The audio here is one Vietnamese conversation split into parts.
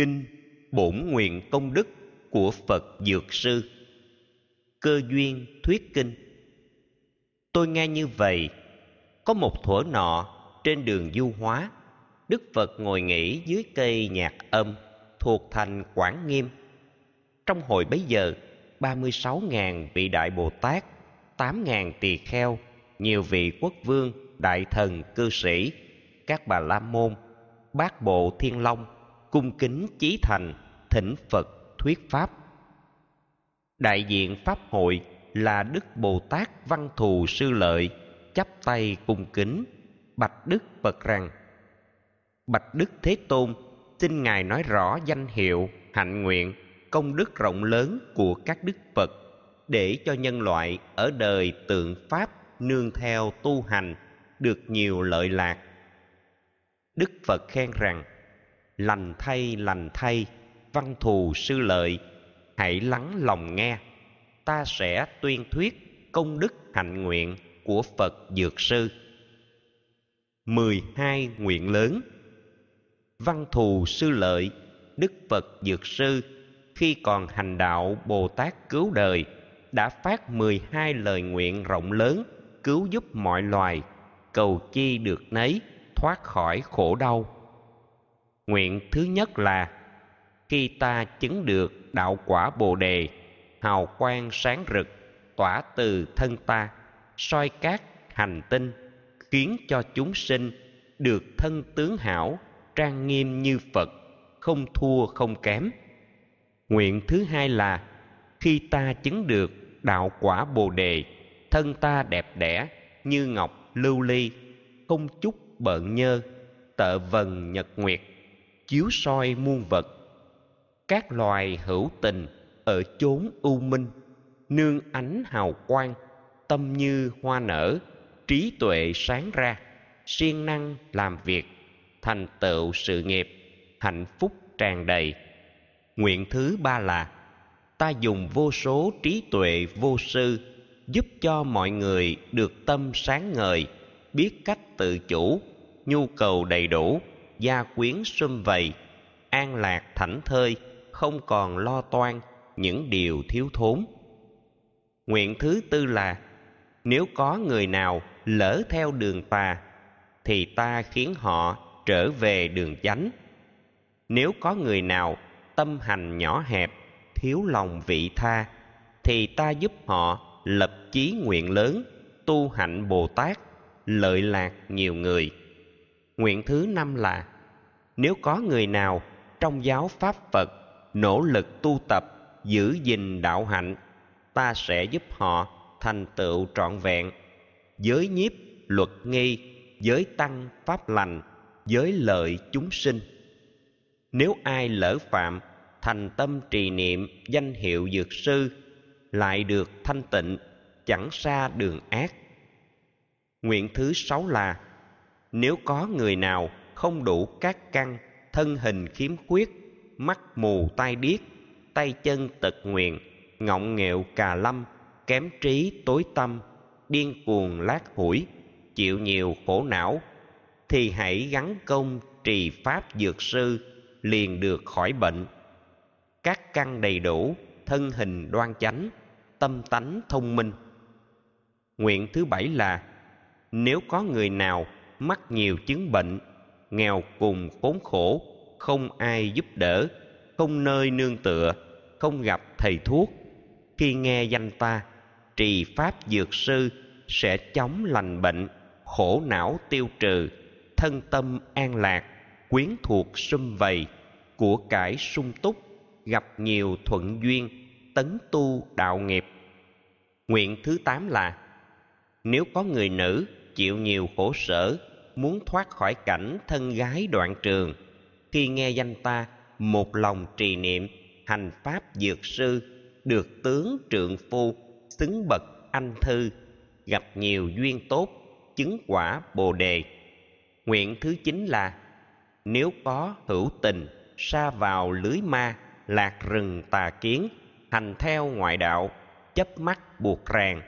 kinh bổn nguyện công đức của phật dược sư. Cơ duyên thuyết kinh. Tôi nghe như vậy có một thuở nọ trên đường du hóa đức phật ngồi nghỉ dưới cây nhạc âm thuộc thành quảng nghiêm. Trong hồi bấy giờ 36.000 vị đại Bồ Tát, 8.000 tỳ kheo, nhiều vị quốc vương, đại thần, cư sĩ, các bà la môn, bát bộ thiên long, cung kính chí thành, thỉnh Phật thuyết pháp. Đại diện pháp hội là Đức Bồ Tát Văn Thù Sư Lợi, chắp tay cung kính, bạch Đức Phật rằng: Bạch Đức Thế Tôn, xin ngài nói rõ danh hiệu, hạnh nguyện công đức rộng lớn của các đức Phật để cho nhân loại ở đời tượng pháp nương theo tu hành được nhiều lợi lạc. Đức Phật khen rằng: Lành thay lành thay, văn thù sư lợi, hãy lắng lòng nghe, ta sẽ tuyên thuyết công đức hạnh nguyện của Phật Dược Sư. 12 nguyện lớn Văn thù sư lợi, Đức Phật Dược Sư khi còn hành đạo Bồ Tát cứu đời đã phát 12 lời nguyện rộng lớn cứu giúp mọi loài, cầu chi được nấy, thoát khỏi khổ đau. Nguyện thứ nhất là khi ta chứng được đạo quả Bồ đề, hào quang sáng rực tỏa từ thân ta, soi các hành tinh, khiến cho chúng sinh được thân tướng hảo, trang nghiêm như Phật, không thua không kém. Nguyện thứ hai là khi ta chứng được đạo quả bồ đề thân ta đẹp đẽ như ngọc lưu ly không chút bợn nhơ tợ vần nhật nguyệt chiếu soi muôn vật. Các loài hữu tình ở chốn u minh nương ánh hào quang tâm như hoa nở trí tuệ sáng ra siêng năng làm việc thành tựu sự nghiệp hạnh phúc tràn đầy. Nguyện thứ ba là ta dùng vô số trí tuệ vô sư giúp cho mọi người được tâm sáng ngời, biết cách tự chủ, nhu cầu đầy đủ, gia quyến sum vầy, an lạc thảnh thơi, không còn lo toan những điều thiếu thốn. Nguyện thứ tư là nếu có người nào lỡ theo đường tà thì ta khiến họ trở về đường chánh. Nếu có người nào tâm hành nhỏ hẹp thiếu lòng vị tha thì ta giúp họ lập chí nguyện lớn tu hạnh bồ tát lợi lạc nhiều người nguyện thứ năm là nếu có người nào trong giáo pháp phật nỗ lực tu tập, giữ gìn đạo hạnh, ta sẽ giúp họ thành tựu trọn vẹn. Giới nhiếp, luật nghi, giới tăng pháp lành, giới lợi chúng sinh. Nếu ai lỡ phạm, thành tâm trì niệm danh hiệu dược sư, lại được thanh tịnh, chẳng xa đường ác. Nguyện thứ sáu là, nếu có người nào không đủ các căn, thân hình khiếm khuyết, mắt mù tai điếc, tay chân tật nguyền, ngọng nghệu cà lâm, kém trí tối tâm, điên cuồng lát hủi, chịu nhiều khổ não, thì hãy gắn công trì pháp dược sư liền được khỏi bệnh. Các căn đầy đủ, thân hình đoan chánh, tâm tánh thông minh. Nguyện thứ bảy là, nếu có người nào mắc nhiều chứng bệnh nghèo cùng khốn khổ, không ai giúp đỡ, không nơi nương tựa, không gặp thầy thuốc. Khi nghe danh ta, trì pháp dược sư sẽ chóng lành bệnh, khổ não tiêu trừ, thân tâm an lạc, quyến thuộc sum vầy của cải sung túc, gặp nhiều thuận duyên, tấn tu đạo nghiệp. Nguyện thứ tám là, nếu có người nữ chịu nhiều khổ sở muốn thoát khỏi cảnh thân gái đoạn trường. Khi nghe danh ta, một lòng trì niệm, hành pháp dược sư, được tướng trượng phu, xứng bậc anh thư, gặp nhiều duyên tốt, chứng quả bồ đề. Nguyện thứ chín là, nếu có hữu tình, sa vào lưới ma, lạc rừng tà kiến, hành theo ngoại đạo, chấp mắt buộc ràng,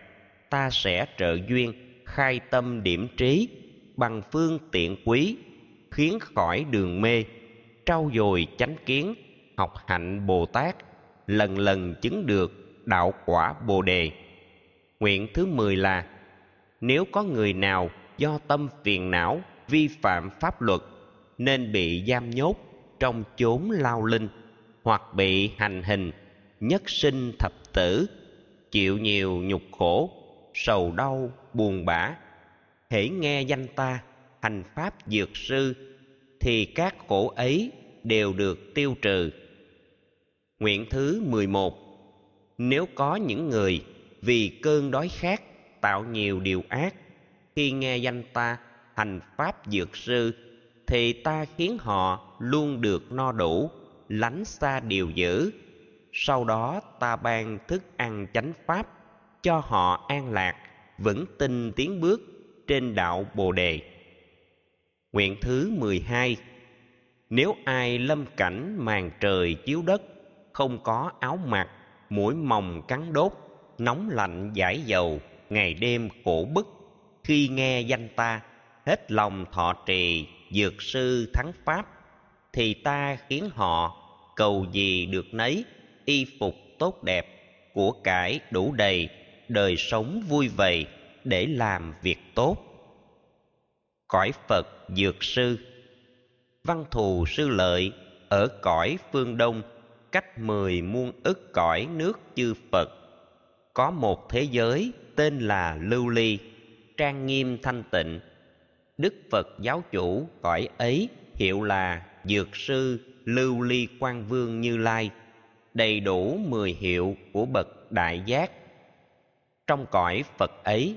ta sẽ trợ duyên, khai tâm điểm trí bằng phương tiện quý, khiến khỏi đường mê, trau dồi chánh kiến, học hạnh bồ tát, lần lần chứng được đạo quả bồ đề. Nguyện thứ mười là, nếu có người nào do tâm phiền não, vi phạm pháp luật, nên bị giam nhốt trong chốn lao linh hoặc bị hành hình nhất sinh thập tử, chịu nhiều nhục khổ, sầu đau, buồn bã hễ nghe danh ta, hành pháp dược sư, thì các khổ ấy đều được tiêu trừ. Nguyện thứ mười một, nếu có những người vì cơn đói khát tạo nhiều điều ác, khi nghe danh ta, hành pháp dược sư, thì ta khiến họ luôn được no đủ, lánh xa điều dữ. Sau đó ta ban thức ăn chánh pháp cho họ an lạc, vững tin tiến bước trên đạo bồ đề. Nguyện thứ mười hai, nếu ai lâm cảnh màn trời chiếu đất, không có áo mặc, mũi mồng cắn đốt, nóng lạnh giải dầu, ngày đêm khổ bức, khi nghe danh ta, hết lòng thọ trì, dược sư thắng pháp, thì ta khiến họ cầu gì được nấy, y phục tốt đẹp của cải đủ đầy, đời sống vui vầy để làm việc tốt. Cõi phật dược sư, văn thù sư lợi ở cõi phương đông, cách mười muôn ức cõi nước chư phật. Có một thế giới tên là lưu ly, trang nghiêm thanh tịnh. Đức phật giáo chủ cõi ấy hiệu là dược sư lưu ly quan vương như lai, đầy đủ mười hiệu của bậc đại giác. Trong cõi phật ấy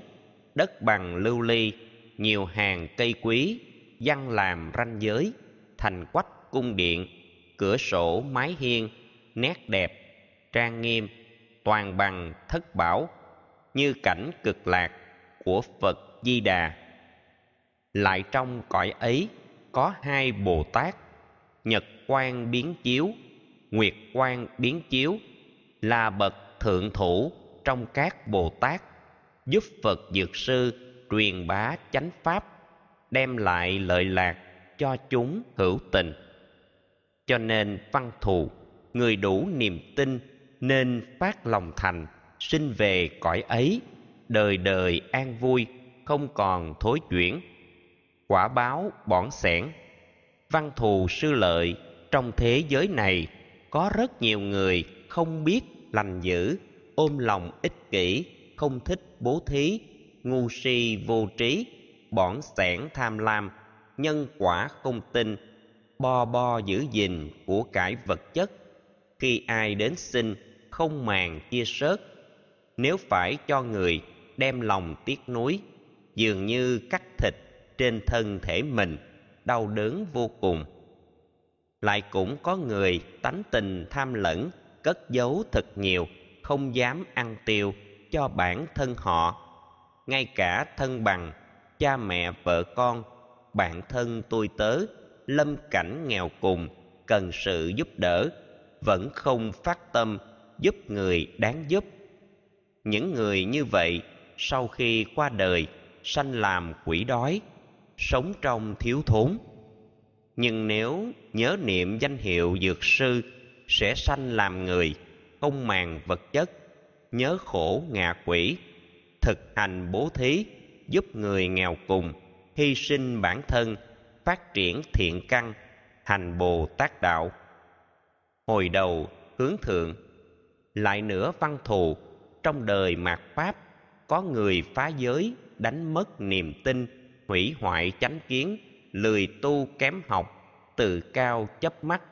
đất bằng lưu ly, nhiều hàng cây quý, văn làm ranh giới, thành quách cung điện, cửa sổ mái hiên, nét đẹp, trang nghiêm, toàn bằng thất bảo, như cảnh cực lạc của phật di đà. Lại trong cõi ấy có hai bồ tát, nhật quan biến chiếu, nguyệt quan biến chiếu, là bậc thượng thủ trong các bồ tát giúp phật dược sư truyền bá chánh pháp, đem lại lợi lạc cho chúng hữu tình. Cho nên văn thù, người đủ niềm tin nên phát lòng thành, sinh về cõi ấy, đời đời an vui, không còn thối chuyển. Quả báo bỏn sẻn. Văn thù sư lợi, trong thế giới này có rất nhiều người không biết lành dữ, ôm lòng ích kỷ, không thích bố thí, ngu si vô trí bỏng sẻn tham lam, nhân quả không tin, bo bo giữ gìn của cải vật chất. Khi ai đến xin, không màng chia sớt. Nếu phải cho người đem lòng tiếc nuối, dường như cắt thịt trên thân thể mình, đau đớn vô cùng. Lại cũng có người tánh tình tham lẫn, cất giấu thật nhiều, không dám ăn tiêu cho bản thân họ, ngay cả thân bằng, cha mẹ, vợ con, bạn thân tôi tớ, lâm cảnh nghèo cùng, cần sự giúp đỡ, vẫn không phát tâm giúp người đáng giúp. Những người như vậy sau khi qua đời sanh làm quỷ đói, sống trong thiếu thốn. Nhưng nếu nhớ niệm danh hiệu dược sư sẽ sanh làm người, không màng vật chất nhớ khổ ngạ quỷ, thực hành bố thí, giúp người nghèo cùng, hy sinh bản thân, phát triển thiện căn, hành bồ tát đạo. Hồi đầu, hướng thượng, lại nữa văn thù, trong đời mạt pháp, có người phá giới, đánh mất niềm tin, hủy hoại chánh kiến, lười tu kém học tự cao chấp mắt,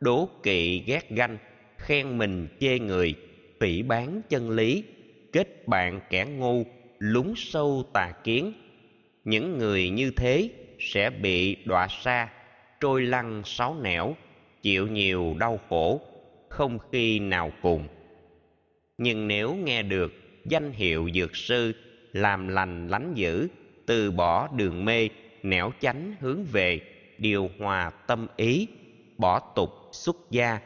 đố kỵ ghét ganh, khen mình chê người phỉ bán chân lý, kết bạn kẻ ngu lún sâu tà kiến. Những người như thế sẽ bị đọa xa trôi lăn sáu nẻo, chịu nhiều đau khổ, không khi nào cùng. Nhưng nếu nghe được danh hiệu dược sư làm lành lánh dữ, từ bỏ đường mê, nẻo chánh hướng về, điều hòa tâm ý, bỏ tục xuất gia,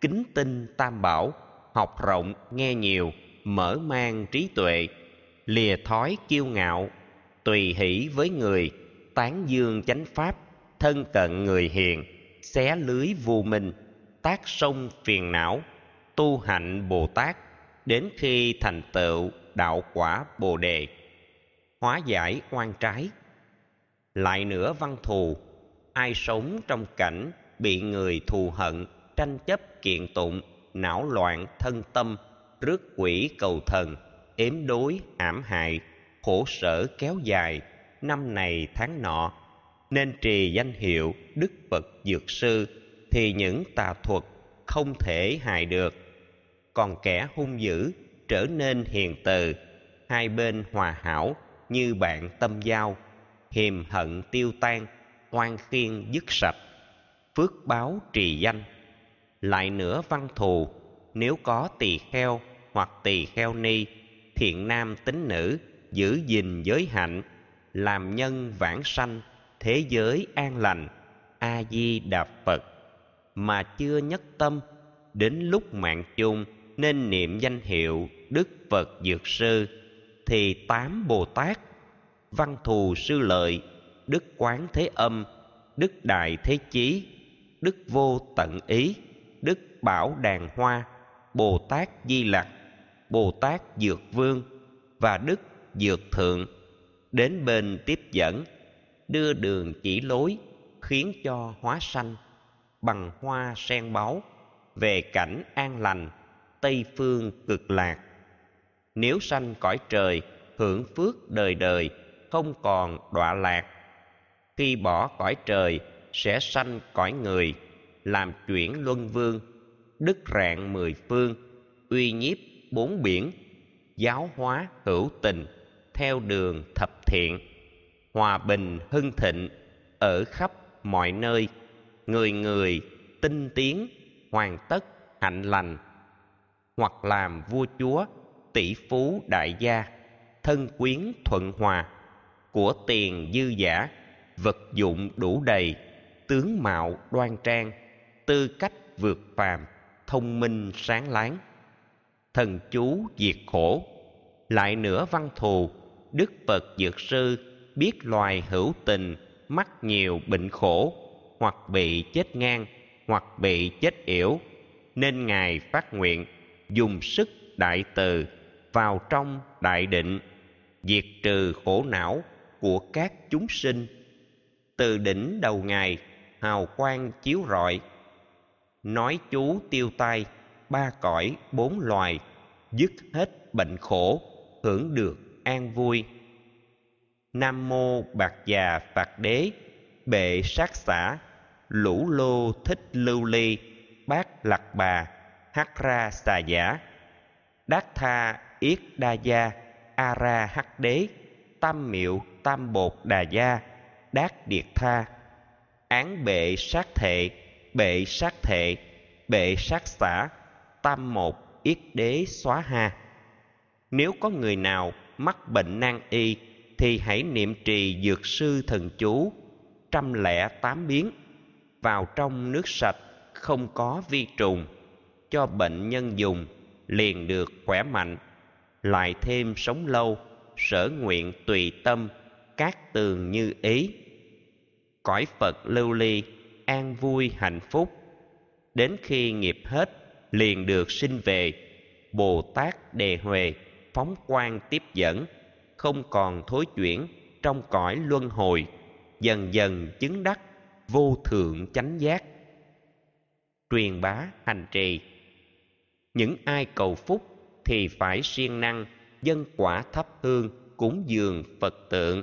kính tinh tam bảo học rộng, nghe nhiều, mở mang trí tuệ, lìa thói kiêu ngạo, tùy hỷ với người, tán dương chánh pháp, thân cận người hiền, xé lưới vô minh, tác sông phiền não, tu hạnh bồ tát, đến khi thành tựu đạo quả bồ đề. Hóa giải oan trái. Lại nữa văn thù, ai sống trong cảnh bị người thù hận, tranh chấp kiện tụng não loạn thân tâm, rước quỷ cầu thần, ếm đối hãm hại, khổ sở kéo dài năm này tháng nọ. Nên trì danh hiệu đức phật dược sư thì những tà thuật không thể hại được. Còn kẻ hung dữ trở nên hiền từ, hai bên hòa hảo như bạn tâm giao, hiềm hận tiêu tan, oan khiên dứt sạch, phước báo trì danh lại nữa văn thù, nếu có tỳ kheo hoặc tỳ kheo ni, thiện nam tính nữ giữ gìn giới hạnh, làm nhân vãng sanh, thế giới an lành a di đà phật. Mà chưa nhất tâm, đến lúc mạng chung nên niệm danh hiệu đức phật dược sư, thì tám bồ tát, văn thù sư lợi, đức quán thế âm, đức đại thế chí, đức vô tận ý đức bảo đàn hoa, bồ tát di lặc, bồ tát dược vương và đức dược thượng đến bên tiếp dẫn, đưa đường chỉ lối khiến cho hóa sanh bằng hoa sen báu về cảnh an lành tây phương cực lạc. Nếu sanh cõi trời hưởng phước đời đời không còn đọa lạc, khi bỏ cõi trời sẽ sanh cõi người làm chuyển luân vương đức rạng mười phương, uy nhiếp bốn biển, giáo hóa hữu tình, theo đường thập thiện, hòa bình hưng thịnh ở khắp mọi nơi, người người tinh tiến, hoàn tất hạnh lành. Hoặc làm vua chúa, tỷ phú đại gia, thân quyến thuận hòa, của tiền dư giả, vật dụng đủ đầy, tướng mạo đoan trang tư cách vượt phàm, thông minh, sáng láng. Thần chú diệt khổ, lại nữa văn thù, đức phật dược sư biết loài hữu tình, mắc nhiều bệnh khổ, hoặc bị chết ngang, hoặc bị chết yểu, nên ngài phát nguyện dùng sức đại từ vào trong đại định, diệt trừ khổ não của các chúng sinh. Từ đỉnh đầu ngài, hào quang chiếu rọi nói chú tiêu tai, ba cõi, bốn loài, dứt hết bệnh khổ, hưởng được an vui. Nam mô bạc già phạt đế, bệ sát xã lũ lô thích lưu ly bát lạc bà, hắc ra xà giả đát tha yết đa gia, a ra hắc đế, tam miệu tam bột đà gia đát điệt tha. Án bệ sát thệ bệ sát thệ bệ sát xã tam một, yết đế, xóa ha. Nếu có người nào mắc bệnh nan y, thì hãy niệm trì dược sư thần chú, trăm lẻ tám biến, vào trong nước sạch, không có vi trùng, cho bệnh nhân dùng, liền được khỏe mạnh. Lại thêm sống lâu, sở nguyện tùy tâm, các tường như ý. Cõi phật lưu ly an vui, hạnh phúc. Đến khi nghiệp hết, liền được sinh về. Bồ tát đề huệ, phóng quang tiếp dẫn, không còn thối chuyển trong cõi luân hồi, dần dần chứng đắc vô thượng chánh giác. Truyền bá hành trì. Những ai cầu phúc thì phải siêng năng dân quả thắp hương cúng dường phật tượng.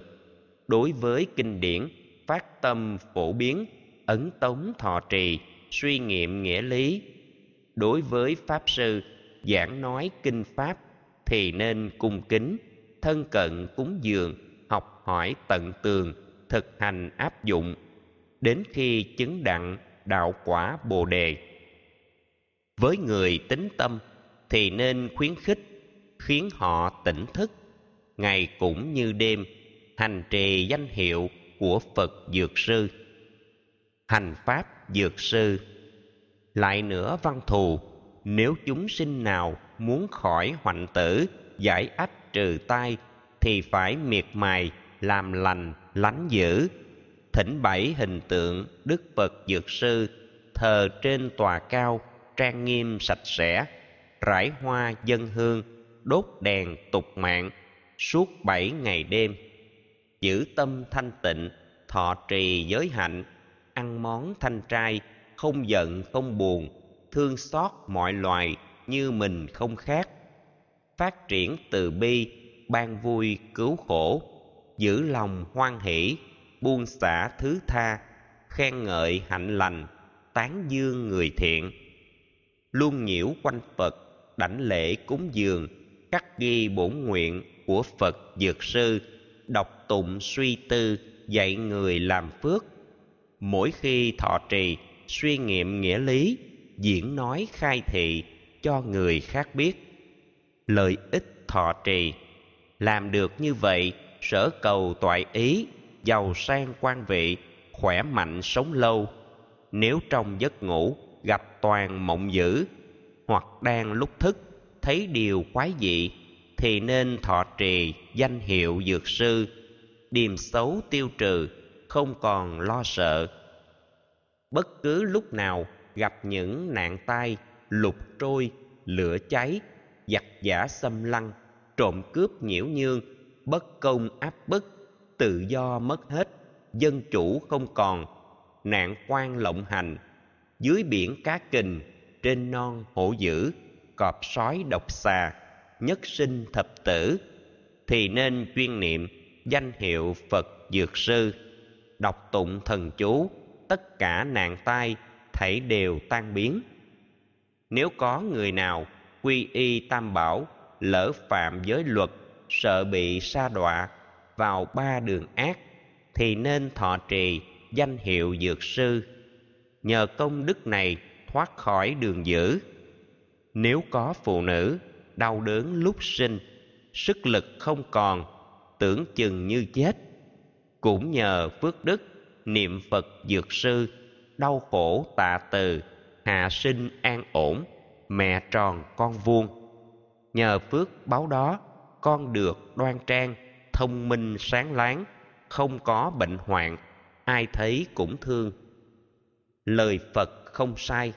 Đối với kinh điển, phát tâm phổ biến ấn tống thọ trì, suy nghiệm nghĩa lý. Đối với pháp sư, giảng nói kinh pháp thì nên cung kính, thân cận cúng dường, học hỏi tận tường, thực hành áp dụng. Đến khi chứng đặng, đạo quả bồ đề. Với người tính tâm thì nên khuyến khích, khiến họ tỉnh thức. Ngày cũng như đêm, hành trì danh hiệu của phật dược sư hành pháp dược sư. Lại nữa văn thù, nếu chúng sinh nào muốn khỏi hoạnh tử, giải ách trừ tai, thì phải miệt mài, làm lành, lánh dữ thỉnh bảy hình tượng đức phật dược sư, thờ trên tòa cao, trang nghiêm sạch sẽ, rải hoa dân hương, đốt đèn tục mạng, suốt bảy ngày đêm. Giữ tâm thanh tịnh, thọ trì giới hạnh ăn món thanh trai, không giận, không buồn, thương xót mọi loài như mình không khác. Phát triển từ bi, ban vui, cứu khổ, giữ lòng hoan hỷ, buông xả thứ tha, khen ngợi hạnh lành, tán dương người thiện. Luôn nhiễu quanh phật, đảnh lễ cúng dường cắt ghi bổn nguyện của phật dược sư, đọc tụng suy tư, dạy người làm phước mỗi khi thọ trì, suy nghiệm nghĩa lý, diễn nói khai thị cho người khác biết. Lợi ích thọ trì. Làm được như vậy, sở cầu toại ý, giàu sang quan vị, khỏe mạnh sống lâu. Nếu trong giấc ngủ gặp toàn mộng dữ, hoặc đang lúc thức, thấy điều quái dị, thì nên thọ trì danh hiệu dược sư, điềm xấu tiêu trừ không còn lo sợ. Bất cứ lúc nào gặp những nạn tai, lục trôi, lửa cháy, giặc giả xâm lăng, trộm cướp nhiễu nhương, bất công áp bức, tự do mất hết, dân chủ không còn, nạn quan lộng hành, dưới biển cá kình, trên non hổ dữ, cọp sói độc xà, nhất sinh thập tử, thì nên chuyên niệm danh hiệu phật dược sư đọc tụng thần chú, tất cả nạn tai, thảy đều tan biến. Nếu có người nào quy y tam bảo, lỡ phạm giới luật, sợ bị sa đọa, vào ba đường ác, thì nên thọ trì danh hiệu dược sư. Nhờ công đức này thoát khỏi đường dữ. Nếu có phụ nữ đau đớn lúc sinh, sức lực không còn, tưởng chừng như chết cũng nhờ phước đức, niệm phật dược sư, đau khổ tạ từ, hạ sinh an ổn, mẹ tròn con vuông. Nhờ phước báo đó, con được đoan trang, thông minh sáng láng, không có bệnh hoạn, ai thấy cũng thương. Lời phật không sai.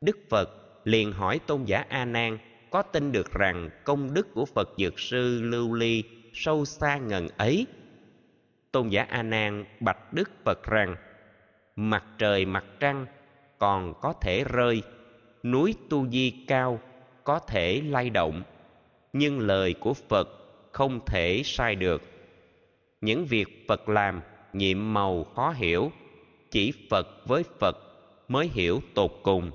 Đức phật liền hỏi tôn giả a nan, có tin được rằng công đức của phật dược sư lưu ly sâu xa ngần ấy tôn giả a nan, bạch đức phật rằng, mặt trời mặt trăng còn có thể rơi, núi tu di cao có thể lay động, nhưng lời của phật không thể sai được. Những việc phật làm nhiệm màu khó hiểu, chỉ phật với phật mới hiểu tột cùng.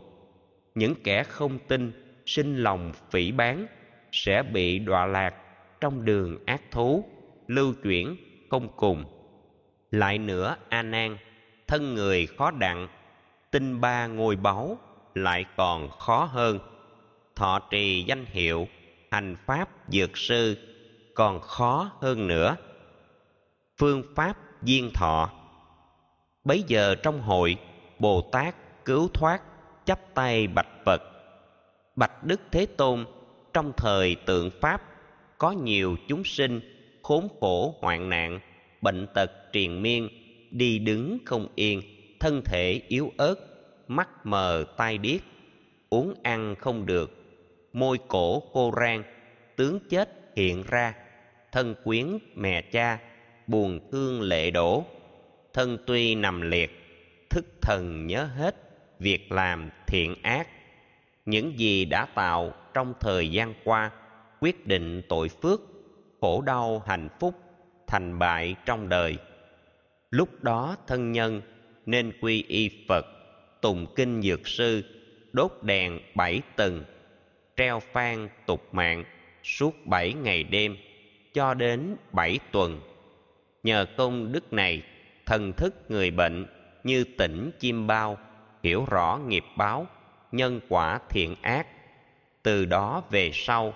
Những kẻ không tin sinh lòng phỉ báng sẽ bị đọa lạc trong đường ác thú, lưu chuyển không cùng. Lại nữa, a nan, thân người khó đặng, tinh ba ngôi báu lại còn khó hơn. Thọ trì danh hiệu, hành pháp dược sư còn khó hơn nữa. Phương pháp viên thọ. Bấy giờ trong hội, bồ tát cứu thoát, chắp tay bạch phật. Bạch đức thế tôn, trong thời tượng pháp, có nhiều chúng sinh khốn khổ, hoạn nạn, bệnh tật triền miên, đi đứng không yên, thân thể yếu ớt, mắt mờ tai điếc, uống ăn không được, môi cổ khô rang, tướng chết hiện ra, thân quyến mẹ cha, buồn thương lệ đổ, thân tuy nằm liệt, thức thần nhớ hết việc làm thiện ác. Những gì đã tạo trong thời gian qua quyết định tội phước khổ đau, hạnh phúc, thành bại trong đời. Lúc đó thân nhân nên quy y phật tùng kinh dược sư, đốt đèn bảy tầng, treo phan tục mạng suốt bảy ngày đêm cho đến bảy tuần. Nhờ công đức này, thần thức người bệnh như tỉnh chim bao, hiểu rõ nghiệp báo, nhân quả thiện ác. Từ đó về sau,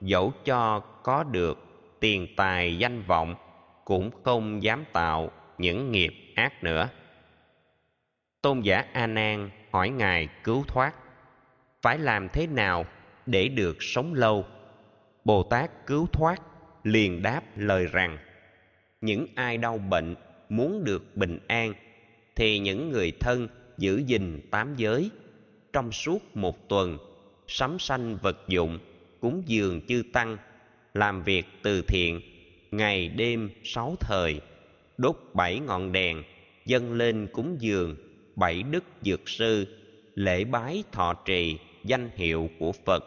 dẫu cho có được tiền tài danh vọng cũng không dám tạo những nghiệp ác nữa. Tôn giả a nan hỏi ngài cứu thoát, phải làm thế nào để được sống lâu? Bồ tát cứu thoát liền đáp lời rằng, những ai đau bệnh muốn được bình an thì những người thân giữ gìn tám giới, trong suốt một tuần sắm sanh vật dụng cúng dường chư tăng làm việc từ thiện, ngày đêm sáu thời, đốt bảy ngọn đèn, dâng lên cúng dường, bảy đức dược sư, lễ bái thọ trì, danh hiệu của phật,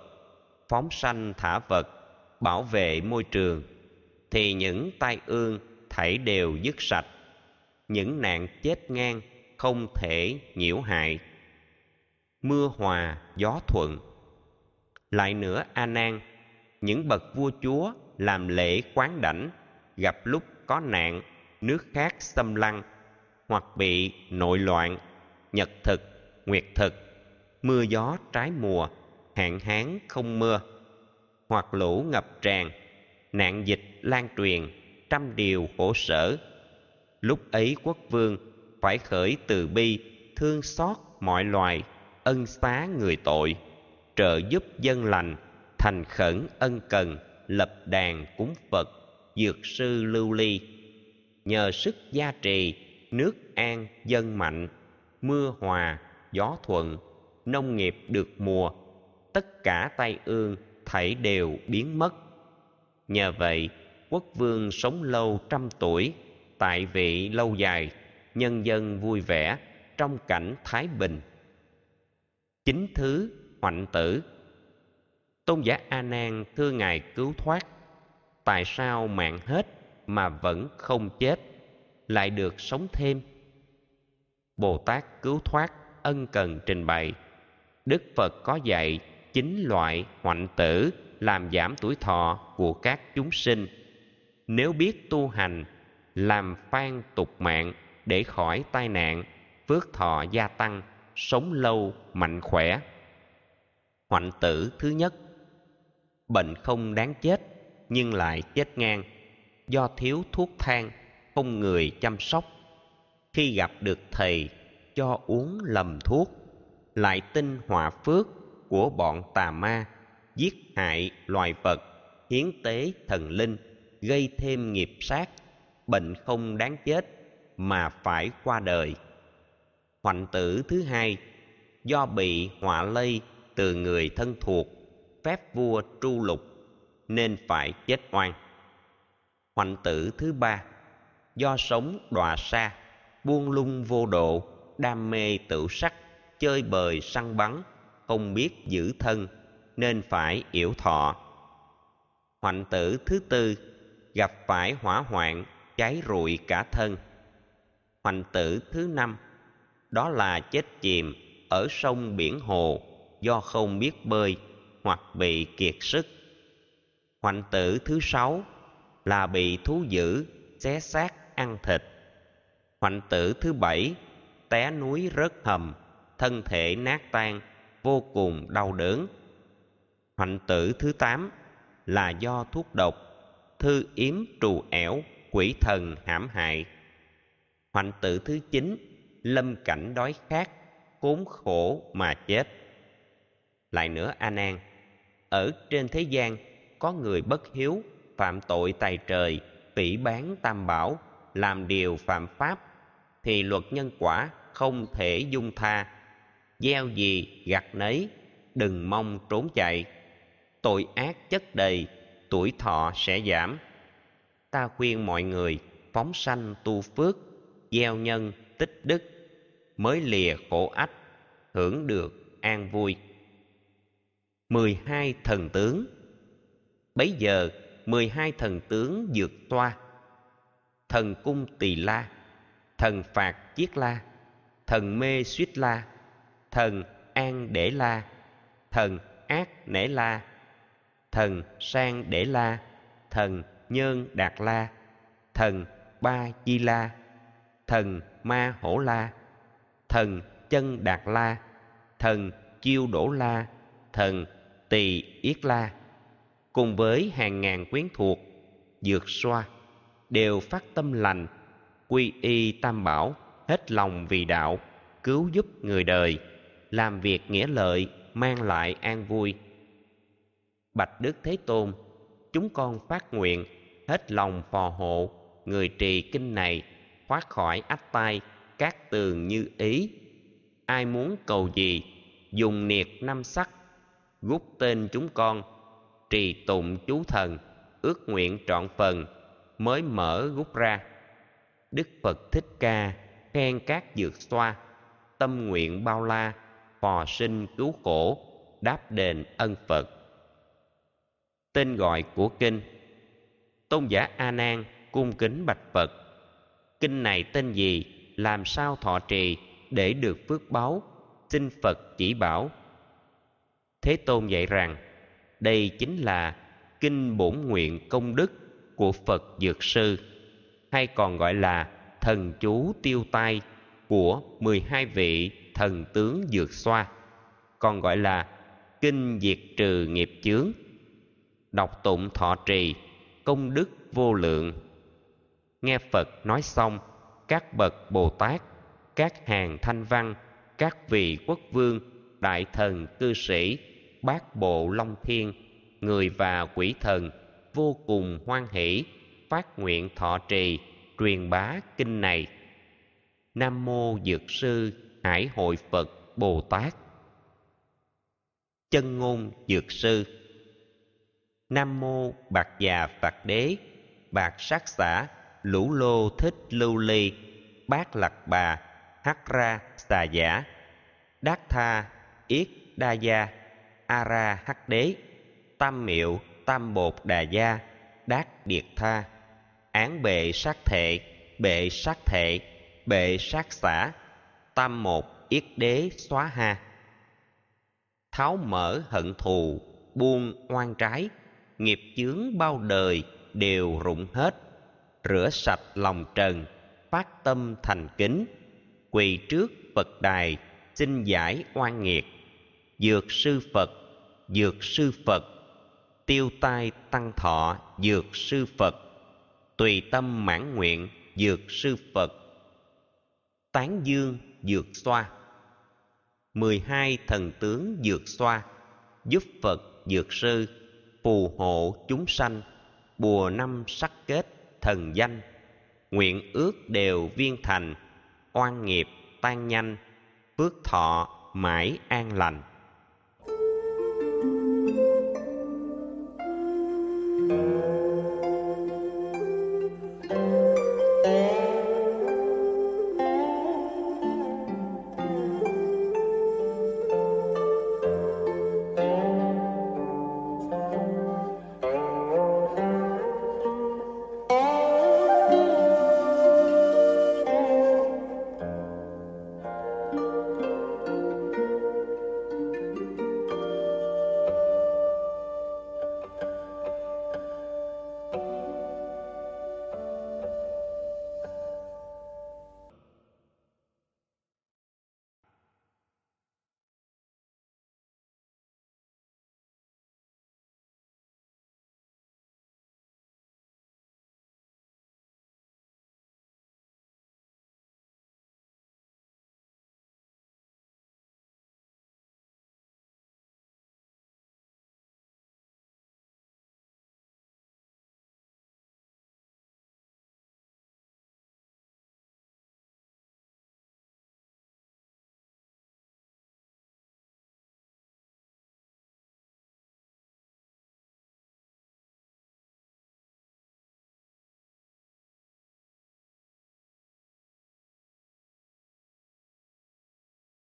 phóng sanh thả vật bảo vệ môi trường. Thì những tai ương, thảy đều dứt sạch, những nạn chết ngang, không thể nhiễu hại. Mưa hòa, gió thuận. Lại nữa a nan những bậc vua chúa làm lễ quán đảnh, gặp lúc có nạn, nước khác xâm lăng, hoặc bị nội loạn, nhật thực, nguyệt thực, mưa gió trái mùa, hạn hán không mưa, hoặc lũ ngập tràn, nạn dịch lan truyền, trăm điều khổ sở. Lúc ấy quốc vương phải khởi từ bi, thương xót mọi loài, ân xá người tội, trợ giúp dân lành thành khẩn ân cần, lập đàn cúng phật, dược sư lưu ly. Nhờ sức gia trì, nước an dân mạnh, mưa hòa, gió thuận, nông nghiệp được mùa, tất cả tai ương, thảy đều biến mất. Nhờ vậy, quốc vương sống lâu trăm tuổi, tại vị lâu dài, nhân dân vui vẻ, trong cảnh thái bình. Chính thứ hoạnh tử tôn giả a nan thưa ngài cứu thoát. Tại sao mạng hết mà vẫn không chết, lại được sống thêm? Bồ tát cứu thoát ân cần trình bày. Đức phật có dạy chính loại hoạnh tử làm giảm tuổi thọ của các chúng sinh. Nếu biết tu hành, làm phan tục mạng để khỏi tai nạn, phước thọ gia tăng, sống lâu, mạnh khỏe. Hoạnh tử thứ nhất bệnh không đáng chết, nhưng lại chết ngang. Do thiếu thuốc thang, không người chăm sóc. Khi gặp được thầy cho uống lầm thuốc, lại tin họa phước của bọn tà ma, giết hại loài vật, hiến tế thần linh, gây thêm nghiệp sát, bệnh không đáng chết mà phải qua đời. Hoạnh tử thứ hai, do bị họa lây từ người thân thuộc phép vua tru lục, nên phải chết oan. Hoạnh tử thứ ba, do sống đọa xa buông lung vô độ, đam mê tự sắc, chơi bời săn bắn, không biết giữ thân, nên phải yểu thọ. Hoạnh tử thứ tư, gặp phải hỏa hoạn, cháy rụi cả thân. Hoành tử thứ năm, đó là chết chìm ở sông biển hồ, do không biết bơi hoặc bị kiệt sức. Hoạnh tử thứ sáu là bị thú dữ, xé xác, ăn thịt. Hoạnh tử thứ bảy, té núi rớt hầm, thân thể nát tan, vô cùng đau đớn. Hoạnh tử thứ tám là do thuốc độc, thư yếm trù ẻo, quỷ thần hãm hại. Hoạnh tử thứ chín, lâm cảnh đói khát, khốn khổ mà chết. Lại nữa, a nan ở trên thế gian, có người bất hiếu, phạm tội tài trời, phỉ bán tam bảo, làm điều phạm pháp, thì luật nhân quả không thể dung tha. Gieo gì gặt nấy, đừng mong trốn chạy. Tội ác chất đầy, tuổi thọ sẽ giảm. Ta khuyên mọi người, phóng sanh tu phước, gieo nhân tích đức, mới lìa khổ ách, hưởng được an vui mười hai thần tướng bấy giờ mười hai thần tướng dược toa thần cung tỳ la thần phạt chiết la thần mê suýt la thần an để la thần ác nể la thần sang để la thần nhơn đạt la thần ba chi la thần ma hổ la thần chân đạt la thần chiêu đổ la thần tỳ, yết la, cùng với hàng ngàn quyến thuộc, dược xoa, đều phát tâm lành, quy y tam bảo, hết lòng vì đạo, cứu giúp người đời, làm việc nghĩa lợi, mang lại an vui. Bạch đức thế tôn, chúng con phát nguyện, hết lòng phò hộ người trì kinh này, thoát khỏi ách tai các tường như ý. Ai muốn cầu gì, dùng niệt năm sắc gút tên chúng con, trì tụng chú thần, ước nguyện trọn phần, mới mở gút ra. Đức phật thích ca khen các dược xoa, tâm nguyện bao la, phò sinh cứu khổ, đáp đền ân phật. Tên gọi của kinh, tôn giả a nan cung kính bạch phật. Kinh này tên gì, làm sao thọ trì để được phước báu xin phật chỉ bảo thế tôn dạy rằng, đây chính là kinh bổn nguyện công đức của phật dược sư, hay còn gọi là thần chú tiêu tai của 12 vị thần tướng dược xoa, còn gọi là kinh diệt trừ nghiệp chướng. Đọc tụng thọ trì, công đức vô lượng. Nghe phật nói xong, các bậc bồ tát, các hàng thanh văn, các vị quốc vương, đại thần cư sĩ bát bộ long thiên, người và quỷ thần, vô cùng hoan hỷ, phát nguyện thọ trì, truyền bá kinh này. Nam mô dược sư hải hội phật bồ tát. Chân ngôn dược sư. Nam mô bạc già phật đế, bạc sát xã lũ lô thích lưu ly, bát lạc bà, hắc ra xà giả đát tha yết đa gia. Ara hắc đế tam miệu, tam bột đà gia, đát điệt tha. Án bệ sát thệ, bệ sát thệ, bệ sát xả. Tam một yết đế xóa ha. Tháo mở hận thù, buông oan trái. Nghiệp chướng bao đời đều rụng hết. Rửa sạch lòng trần, phát tâm thành kính. Quỳ trước phật đài xin giải oan nghiệt dược sư phật, dược sư phật. Tiêu tai tăng thọ, dược sư phật. Tùy tâm mãn nguyện, dược sư phật. Tán dương, dược xoa. Mười hai thần tướng, dược xoa. Giúp phật, dược sư. Phù hộ chúng sanh. Bùa năm sắc kết, thần danh. Nguyện ước đều viên thành. Oan nghiệp, tan nhanh. Phước thọ, mãi an lành.